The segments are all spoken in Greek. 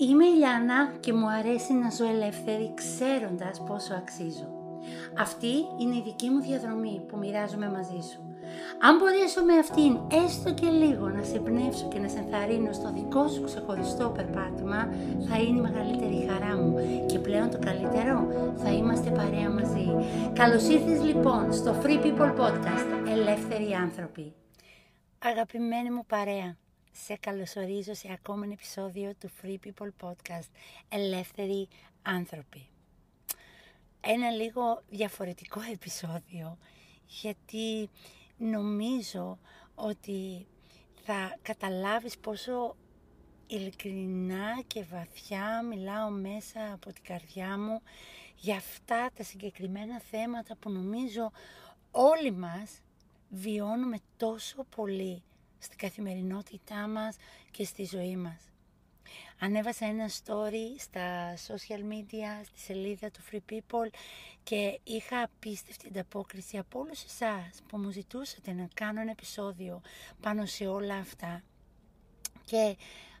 Είμαι η Λιάννα και μου αρέσει να ζω ελεύθερη ξέροντας πόσο αξίζω. Αυτή είναι η δική μου διαδρομή που μοιράζομαι μαζί σου. Αν μπορέσω με αυτήν έστω και λίγο να σε πνεύσω και να σε ενθαρρύνω στο δικό σου ξεχωριστό περπάτημα, θα είναι η μεγαλύτερη χαρά μου και πλέον το καλύτερο, θα είμαστε παρέα μαζί. Καλώς ήρθες λοιπόν στο Free People Podcast, Ελεύθεροι Άνθρωποι. Αγαπημένη μου παρέα, σε καλωσορίζω σε ακόμα ένα επεισόδιο του Free People Podcast Ελεύθεροι άνθρωποι. Ένα λίγο διαφορετικό επεισόδιο γιατί νομίζω ότι θα καταλάβεις πόσο ειλικρινά και βαθιά μιλάω μέσα από την καρδιά μου για αυτά τα συγκεκριμένα θέματα που νομίζω όλοι μας βιώνουμε τόσο πολύ στην καθημερινότητά μας και στη ζωή μας. Ανέβασα ένα story στα social media, στη σελίδα του Free People και είχα απίστευτη ανταπόκριση από όλους εσάς που μου ζητούσατε να κάνω ένα επεισόδιο πάνω σε όλα αυτά. Και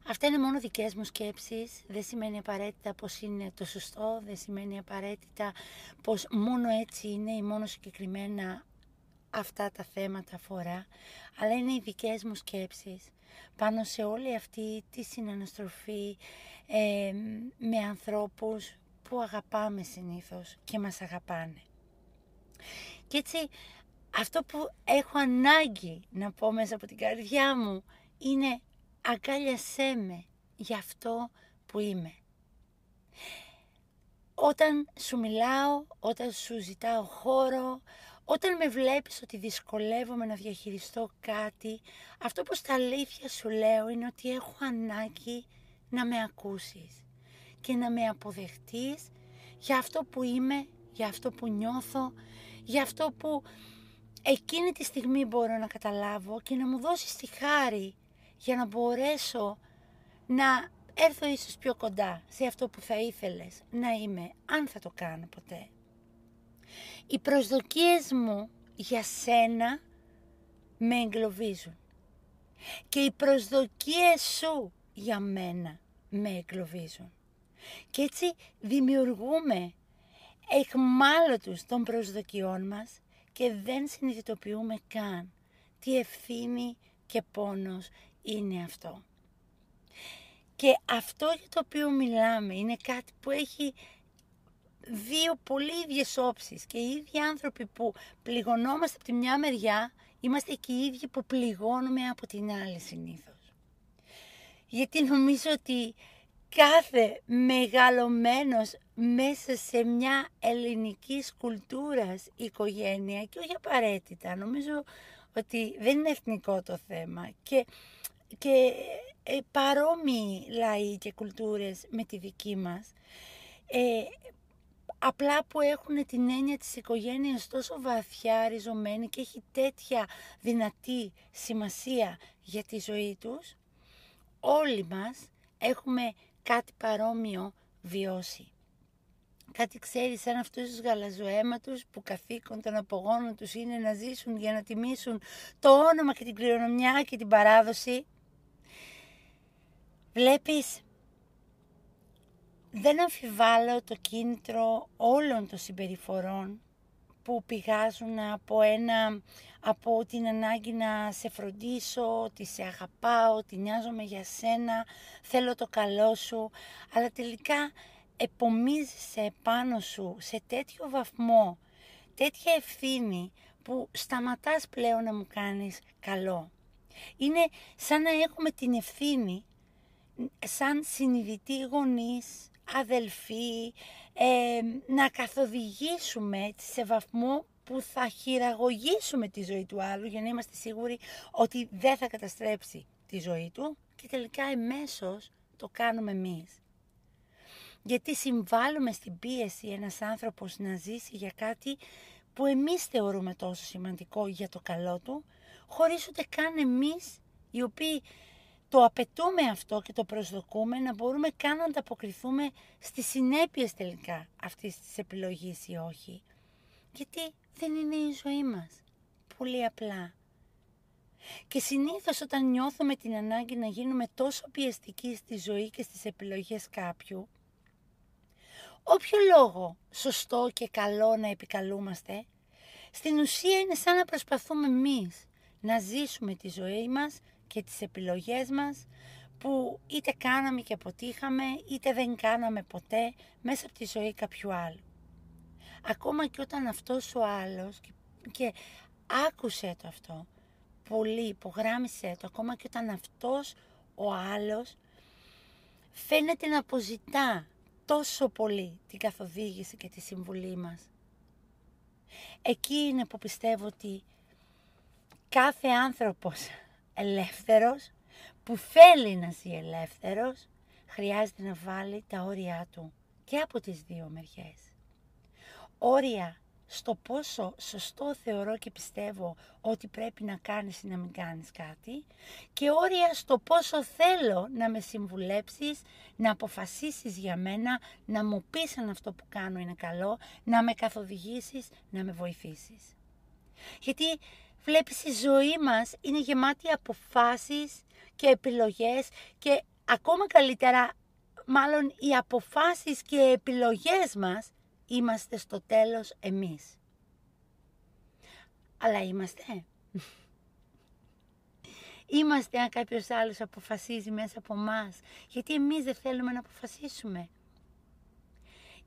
αυτά είναι μόνο δικές μου σκέψεις, δεν σημαίνει απαραίτητα πως είναι το σωστό, δεν σημαίνει απαραίτητα πως μόνο έτσι είναι ή μόνο συγκεκριμένα αυτά τα θέματα αφορά, αλλά είναι οι δικές μου σκέψεις πάνω σε όλη αυτή τη συναναστροφή ε, με ανθρώπους που αγαπάμε συνήθως και μας αγαπάνε. Και έτσι αυτό που έχω ανάγκη να πω μέσα από την καρδιά μου είναι αγκάλιασέ με για αυτό που είμαι. Όταν σου μιλάω, όταν σου ζητάω χώρο, όταν με βλέπεις ότι δυσκολεύομαι να διαχειριστώ κάτι, αυτό που στα αλήθεια σου λέω είναι ότι έχω ανάγκη να με ακούσεις και να με αποδεχτείς για αυτό που είμαι, για αυτό που νιώθω, για αυτό που εκείνη τη στιγμή μπορώ να καταλάβω και να μου δώσεις τη χάρη για να μπορέσω να έρθω ίσως πιο κοντά σε αυτό που θα ήθελες να είμαι, αν θα το κάνω ποτέ. Οι προσδοκίες μου για σένα με εγκλωβίζουν. Και οι προσδοκίες σου για μένα με εγκλωβίζουν. Και έτσι δημιουργούμε εχμάλωτους των προσδοκιών μας και δεν συνειδητοποιούμε καν τι ευθύνη και πόνος είναι αυτό. Και αυτό για το οποίο μιλάμε είναι κάτι που έχει δύο πολύ ίδιες όψεις και οι ίδιοι άνθρωποι που πληγωνόμαστε από τη μια μεριά είμαστε και οι ίδιοι που πληγώνουμε από την άλλη συνήθως. Γιατί νομίζω ότι κάθε μεγαλωμένος μέσα σε μια ελληνική κουλτούρας οικογένεια και όχι απαραίτητα, νομίζω ότι δεν είναι εθνικό το θέμα και, και ε, παρόμοιοι λαοί και κουλτούρες με τη δική μας, ε, απλά που έχουν την έννοια της οικογένειας τόσο βαθιά ριζωμένη και έχει τέτοια δυνατή σημασία για τη ζωή τους, όλοι μας έχουμε κάτι παρόμοιο βιώσει. Κάτι ξέρεις σαν αυτούς τους γαλαζοαίματους που καθήκον των απογόνων τους είναι να ζήσουν για να τιμήσουν το όνομα και την κληρονομιά και την παράδοση. Βλέπεις δεν αμφιβάλλω το κίνητρο όλων των συμπεριφορών που πηγάζουν από, ένα, από την ανάγκη να σε φροντίσω, ότι σε αγαπάω, ότι νοιάζομαι για σένα, θέλω το καλό σου, αλλά τελικά επομίζεσαι επάνω σου σε τέτοιο βαθμό, τέτοια ευθύνη που σταματάς πλέον να μου κάνεις καλό. Είναι σαν να έχουμε την ευθύνη σαν συνειδητοί γονείς, αδελφοί, ε, να καθοδηγήσουμε σε βαθμό που θα χειραγωγήσουμε τη ζωή του άλλου για να είμαστε σίγουροι ότι δεν θα καταστρέψει τη ζωή του και τελικά εμέσως το κάνουμε εμείς. Γιατί συμβάλλουμε στην πίεση ένας άνθρωπος να ζήσει για κάτι που εμείς θεωρούμε τόσο σημαντικό για το καλό του, χωρίς ούτε καν εμείς οι οποίοι το απαιτούμε αυτό και το προσδοκούμε να μπορούμε καν να ανταποκριθούμε στις συνέπειες τελικά αυτής της επιλογής ή όχι. Γιατί δεν είναι η ζωή μας. Πολύ απλά. Και συνήθως όταν νιώθουμε την ανάγκη να γίνουμε τόσο πιεστικοί στη ζωή και στις επιλογές κάποιου, όποιο λόγο σωστό και καλό να επικαλούμαστε, στην ουσία είναι σαν να προσπαθούμε εμείς να ζήσουμε τη ζωή μας και τις επιλογές μας που είτε κάναμε και αποτύχαμε είτε δεν κάναμε ποτέ μέσα από τη ζωή κάποιου άλλου. Ακόμα και όταν αυτός ο άλλος και, και άκουσε το αυτό, πολύ, υπογράμμισε το, ακόμα και όταν αυτός ο άλλος φαίνεται να αποζητά τόσο πολύ την καθοδήγηση και τη συμβουλή μας. Εκεί είναι που πιστεύω ότι κάθε άνθρωπος ελεύθερος που θέλει να ζει ελεύθερος χρειάζεται να βάλει τα όρια του και από τις δύο μεριές. Όρια στο πόσο σωστό θεωρώ και πιστεύω ότι πρέπει να κάνεις ή να μην κάνεις κάτι και όρια στο πόσο θέλω να με συμβουλέψεις, να αποφασίσεις για μένα, να μου πεις αν αυτό που κάνω είναι καλό, να με καθοδηγήσεις, να με βοηθήσεις. Γιατί βλέπεις η ζωή μας είναι γεμάτη αποφάσεις και επιλογές και ακόμα καλύτερα μάλλον οι αποφάσεις και επιλογές μας είμαστε στο τέλος εμείς. Αλλά είμαστε. Είμαστε αν κάποιος άλλος αποφασίζει μέσα από μας, γιατί εμείς δεν θέλουμε να αποφασίσουμε.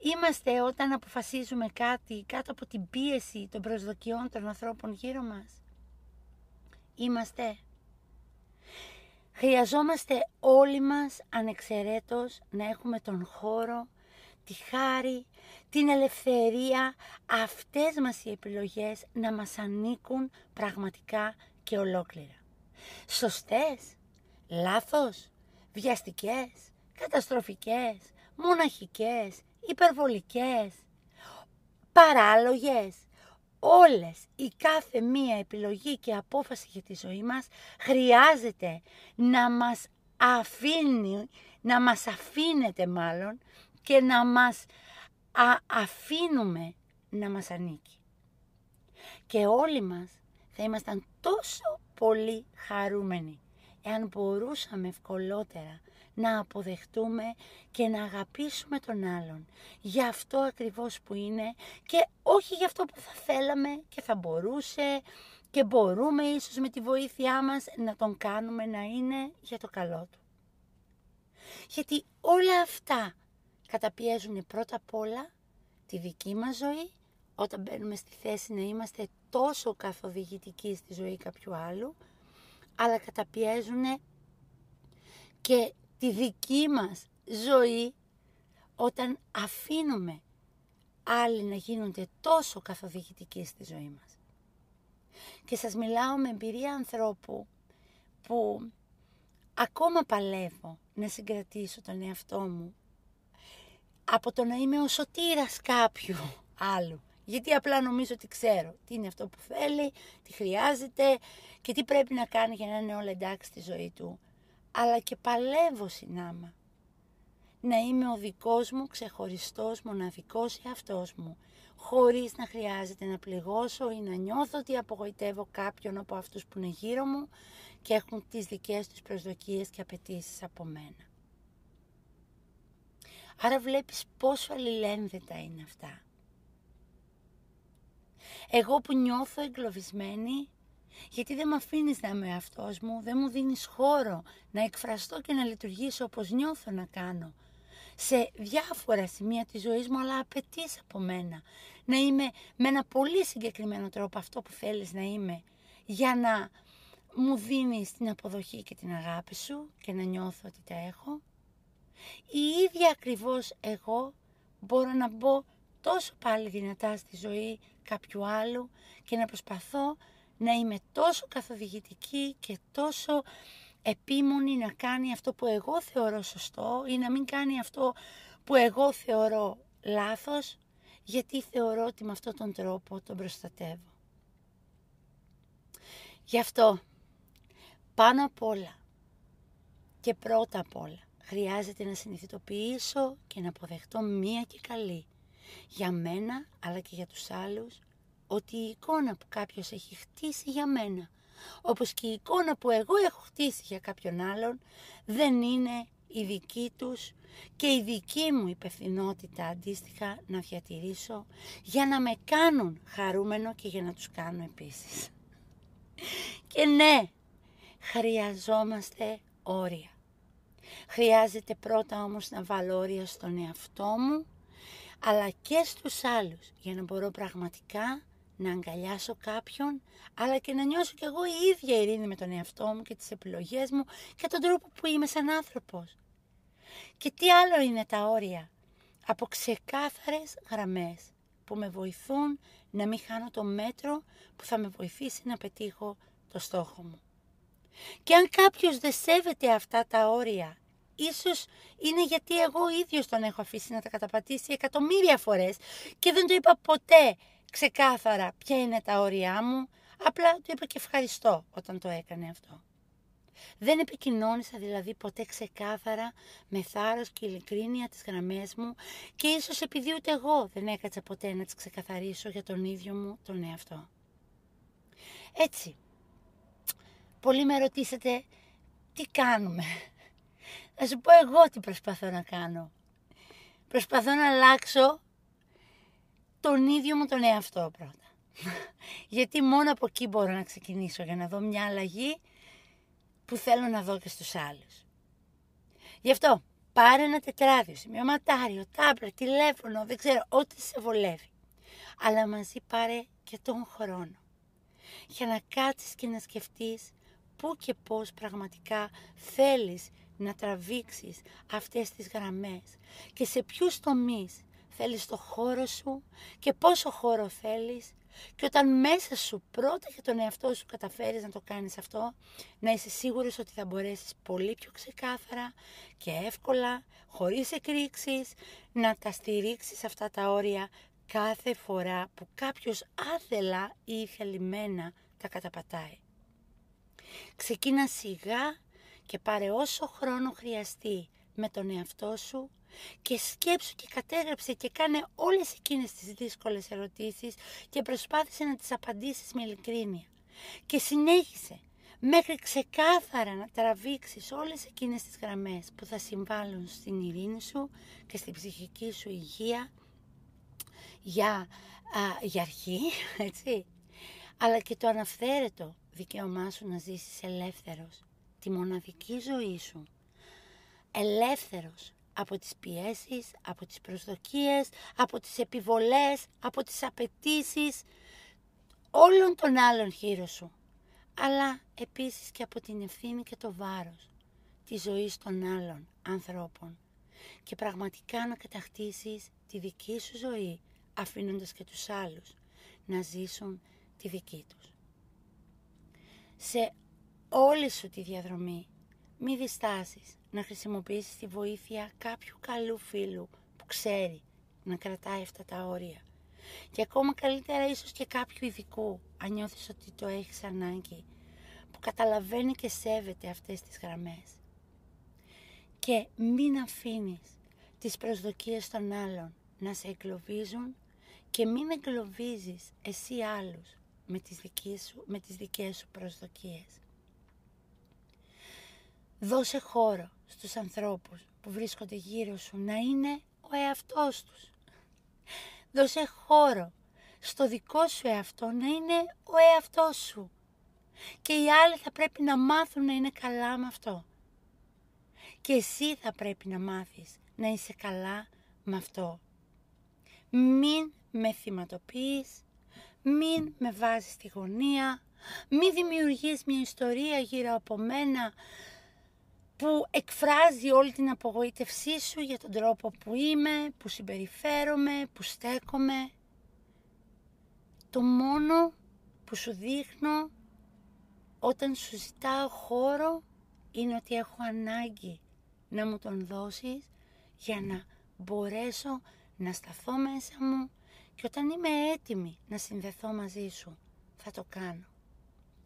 Είμαστε όταν αποφασίζουμε κάτι κάτω από την πίεση των προσδοκιών των ανθρώπων γύρω μας. Είμαστε. Χρειαζόμαστε όλοι μας ανεξαιρέτως να έχουμε τον χώρο τη χάρη, την ελευθερία, αυτές μας οι επιλογές να μας ανήκουν πραγματικά και ολόκληρα. Σωστές, λάθος, βιαστικές, καταστροφικές, μοναχικές, υπερβολικές, παράλογες, όλες η κάθε μία επιλογή και απόφαση για τη ζωή μας χρειάζεται να μας αφήνει, να μας αφήνεται μάλλον και να μας αφήνουμε να μας ανήκει. Και όλοι μας θα ήμασταν τόσο πολύ χαρούμενοι εάν μπορούσαμε ευκολότερα να αποδεχτούμε και να αγαπήσουμε τον άλλον για αυτό ακριβώς που είναι και όχι για αυτό που θα θέλαμε και θα μπορούσε και μπορούμε ίσως με τη βοήθειά μας να τον κάνουμε να είναι για το καλό του. Γιατί όλα αυτά καταπιέζουν πρώτα απ' όλα τη δική μας ζωή, όταν μπαίνουμε στη θέση να είμαστε τόσο καθοδηγητικοί στη ζωή κάποιου άλλου, αλλά καταπιέζουν και τη δική μας ζωή όταν αφήνουμε άλλοι να γίνονται τόσο καθοδηγητικοί στη ζωή μας. Και σας μιλάω με εμπειρία ανθρώπου που ακόμα παλεύω να συγκρατήσω τον εαυτό μου από το να είμαι ο σωτήρας κάποιου άλλου. Γιατί απλά νομίζω ότι ξέρω τι είναι αυτό που θέλει, τι χρειάζεται και τι πρέπει να κάνει για να είναι όλα εντάξει στη ζωή του. Αλλά και παλεύω συνάμα. Να είμαι ο δικός μου ξεχωριστός μοναδικός εαυτός μου, χωρίς να χρειάζεται να πληγώσω ή να νιώθω ότι απογοητεύω κάποιον από αυτούς που είναι γύρω μου και έχουν τις δικές τους προσδοκίες και απαιτήσεις από μένα. Άρα βλέπεις πόσο αλληλένδετα είναι αυτά. Εγώ που νιώθω εγκλωβισμένη, γιατί δεν με αφήνεις να είμαι αυτός μου, δεν μου δίνεις χώρο να εκφραστώ και να λειτουργήσω όπως νιώθω να κάνω. Σε διάφορα σημεία της ζωής μου, αλλά απαιτείς από μένα. Να είμαι με ένα πολύ συγκεκριμένο τρόπο αυτό που θέλεις να είμαι, για να μου δίνεις την αποδοχή και την αγάπη σου και να νιώθω ότι τα έχω η ίδια ακριβώς εγώ μπορώ να μπω τόσο πάλι δυνατά στη ζωή κάποιου άλλου και να προσπαθώ να είμαι τόσο καθοδηγητική και τόσο επίμονη να κάνει αυτό που εγώ θεωρώ σωστό ή να μην κάνει αυτό που εγώ θεωρώ λάθος γιατί θεωρώ ότι με αυτόν τον τρόπο τον προστατεύω. Γι' αυτό πάνω απ' όλα και πρώτα απ' όλα χρειάζεται να συνειδητοποιήσω και να αποδεχτώ μία και καλή για μένα αλλά και για τους άλλους ότι η εικόνα που κάποιος έχει χτίσει για μένα όπως και η εικόνα που εγώ έχω χτίσει για κάποιον άλλον δεν είναι η δική τους και η δική μου υπευθυνότητα αντίστοιχα να διατηρήσω για να με κάνουν χαρούμενο και για να τους κάνω επίσης. Και ναι, χρειαζόμαστε όρια. Χρειάζεται πρώτα όμως να βάλω όρια στον εαυτό μου, αλλά και στους άλλους, για να μπορώ πραγματικά να αγκαλιάσω κάποιον, αλλά και να νιώσω κι εγώ η ίδια ειρήνη με τον εαυτό μου και τις επιλογές μου και τον τρόπο που είμαι σαν άνθρωπος. Και τι άλλο είναι τα όρια; Από ξεκάθαρες γραμμές που με βοηθούν να μην χάνω το μέτρο που θα με βοηθήσει να πετύχω το στόχο μου. Και αν κάποιος δεν σέβεται αυτά τα όρια, ίσως είναι γιατί εγώ ίδιος τον έχω αφήσει να τα καταπατήσει εκατομμύρια φορές και δεν το είπα ποτέ ξεκάθαρα ποια είναι τα όρια μου, απλά του είπα και ευχαριστώ όταν το έκανε αυτό. Δεν επικοινώνησα δηλαδή ποτέ ξεκάθαρα με θάρρος και ειλικρίνεια τις γραμμές μου και ίσως επειδή ούτε εγώ δεν έκατσα ποτέ να τις ξεκαθαρίσω για τον ίδιο μου τον εαυτό. Έτσι, πολλοί με ρωτήσατε τι κάνουμε; Θα σου πω εγώ τι προσπαθώ να κάνω. Προσπαθώ να αλλάξω τον ίδιο μου τον εαυτό πρώτα. Γιατί μόνο από εκεί μπορώ να ξεκινήσω για να δω μια αλλαγή που θέλω να δω και στους άλλους. Γι' αυτό πάρε ένα τετράδιο, σημειωματάριο, τάμπλετ, τηλέφωνο, δεν ξέρω, ό,τι σε βολεύει. Αλλά μαζί πάρε και τον χρόνο. Για να κάτσεις και να σκεφτείς πού και πώς πραγματικά θέλεις να τραβήξεις αυτές τις γραμμές και σε ποιους τομείς θέλεις το χώρο σου και πόσο χώρο θέλεις και όταν μέσα σου πρώτα για τον εαυτό σου καταφέρεις να το κάνεις αυτό, να είσαι σίγουρος ότι θα μπορέσεις πολύ πιο ξεκάθαρα και εύκολα, χωρίς εκρήξεις, να τα στηρίξεις αυτά τα όρια κάθε φορά που κάποιος άθελα ή θελημένα τα καταπατάει. Ξεκίνα σιγά και πάρε όσο χρόνο χρειαστεί με τον εαυτό σου και σκέψου και κατέγραψε και κάνε όλες εκείνες τις δύσκολες ερωτήσεις και προσπάθησε να τις απαντήσεις με ειλικρίνεια. Και συνέχισε μέχρι ξεκάθαρα να τραβήξεις όλες εκείνες τις γραμμές που θα συμβάλλουν στην ειρήνη σου και στην ψυχική σου υγεία για, α, για αρχή, έτσι, αλλά και το αναφθέρετο δικαίωμά σου να ζήσεις ελεύθερος τη μοναδική ζωή σου, ελεύθερος από τις πιέσεις, από τις προσδοκίες, από τις επιβολές, από τις απαιτήσεις όλων των άλλων γύρω σου, αλλά επίσης και από την ευθύνη και το βάρος της ζωής των άλλων ανθρώπων και πραγματικά να κατακτήσεις τη δική σου ζωή αφήνοντας και τους άλλους να ζήσουν τη δική τους. Σε όλη σου τη διαδρομή μη διστάσεις να χρησιμοποιήσεις τη βοήθεια κάποιου καλού φίλου που ξέρει να κρατάει αυτά τα όρια. Και ακόμα καλύτερα ίσως και κάποιου ειδικού, αν νιώθεις ότι το έχεις ανάγκη, που καταλαβαίνει και σέβεται αυτές τις γραμμές. Και μην αφήνεις τις προσδοκίες των άλλων να σε εγκλωβίζουν και μην εγκλωβίζεις εσύ άλλους με τις, δικές σου, με τις δικές σου προσδοκίες. Δώσε χώρο στους ανθρώπους που βρίσκονται γύρω σου να είναι ο εαυτός τους. Δώσε χώρο στο δικό σου εαυτό να είναι ο εαυτός σου. Και οι άλλοι θα πρέπει να μάθουν να είναι καλά με αυτό. Και εσύ θα πρέπει να μάθεις να είσαι καλά με αυτό. Μην με θυματοποιείς, μην με βάζεις στη γωνία, μην δημιουργείς μια ιστορία γύρω από μένα που εκφράζει όλη την απογοήτευσή σου για τον τρόπο που είμαι, που συμπεριφέρομαι, που στέκομαι. Το μόνο που σου δείχνω όταν σου ζητάω χώρο είναι ότι έχω ανάγκη να μου τον δώσεις για να μπορέσω να σταθώ μέσα μου και όταν είμαι έτοιμη να συνδεθώ μαζί σου θα το κάνω.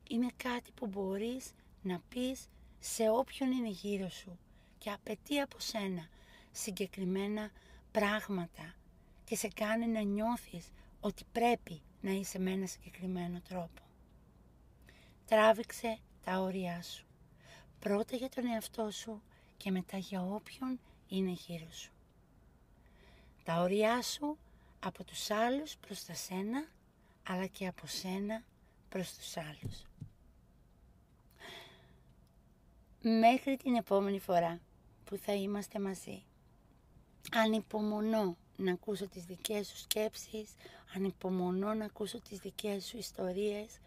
Είναι κάτι που μπορείς να πεις σε όποιον είναι γύρω σου και απαιτεί από σένα συγκεκριμένα πράγματα και σε κάνει να νιώθεις ότι πρέπει να είσαι με ένα συγκεκριμένο τρόπο. Τράβηξε τα όρια σου. Πρώτα για τον εαυτό σου και μετά για όποιον είναι γύρω σου. Τα όρια σου από τους άλλους προς τα σένα, αλλά και από σένα προς τους άλλους. Μέχρι την επόμενη φορά που θα είμαστε μαζί. Ανυπομονώ να ακούσω τις δικές σου σκέψεις, ανυπομονώ να ακούσω τις δικές σου ιστορίες.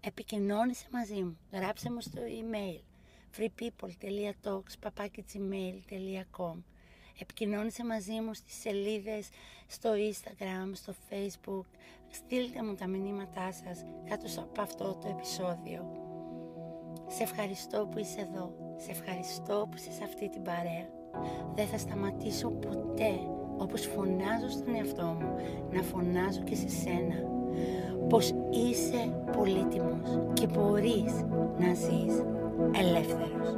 Επικοινώνησε μαζί μου, γράψε μου στο email freepeople.talks.gmail.com Επικοινώνησε μαζί μου στις σελίδες στο Instagram, στο Facebook. Στείλτε μου τα μηνύματά σας κάτω από αυτό το επεισόδιο. Σε ευχαριστώ που είσαι εδώ. Σε ευχαριστώ που είσαι σε αυτή την παρέα. Δεν θα σταματήσω ποτέ όπως φωνάζω στον εαυτό μου να φωνάζω και σε σένα πως είσαι πολύτιμος και μπορείς να ζεις ελεύθερος.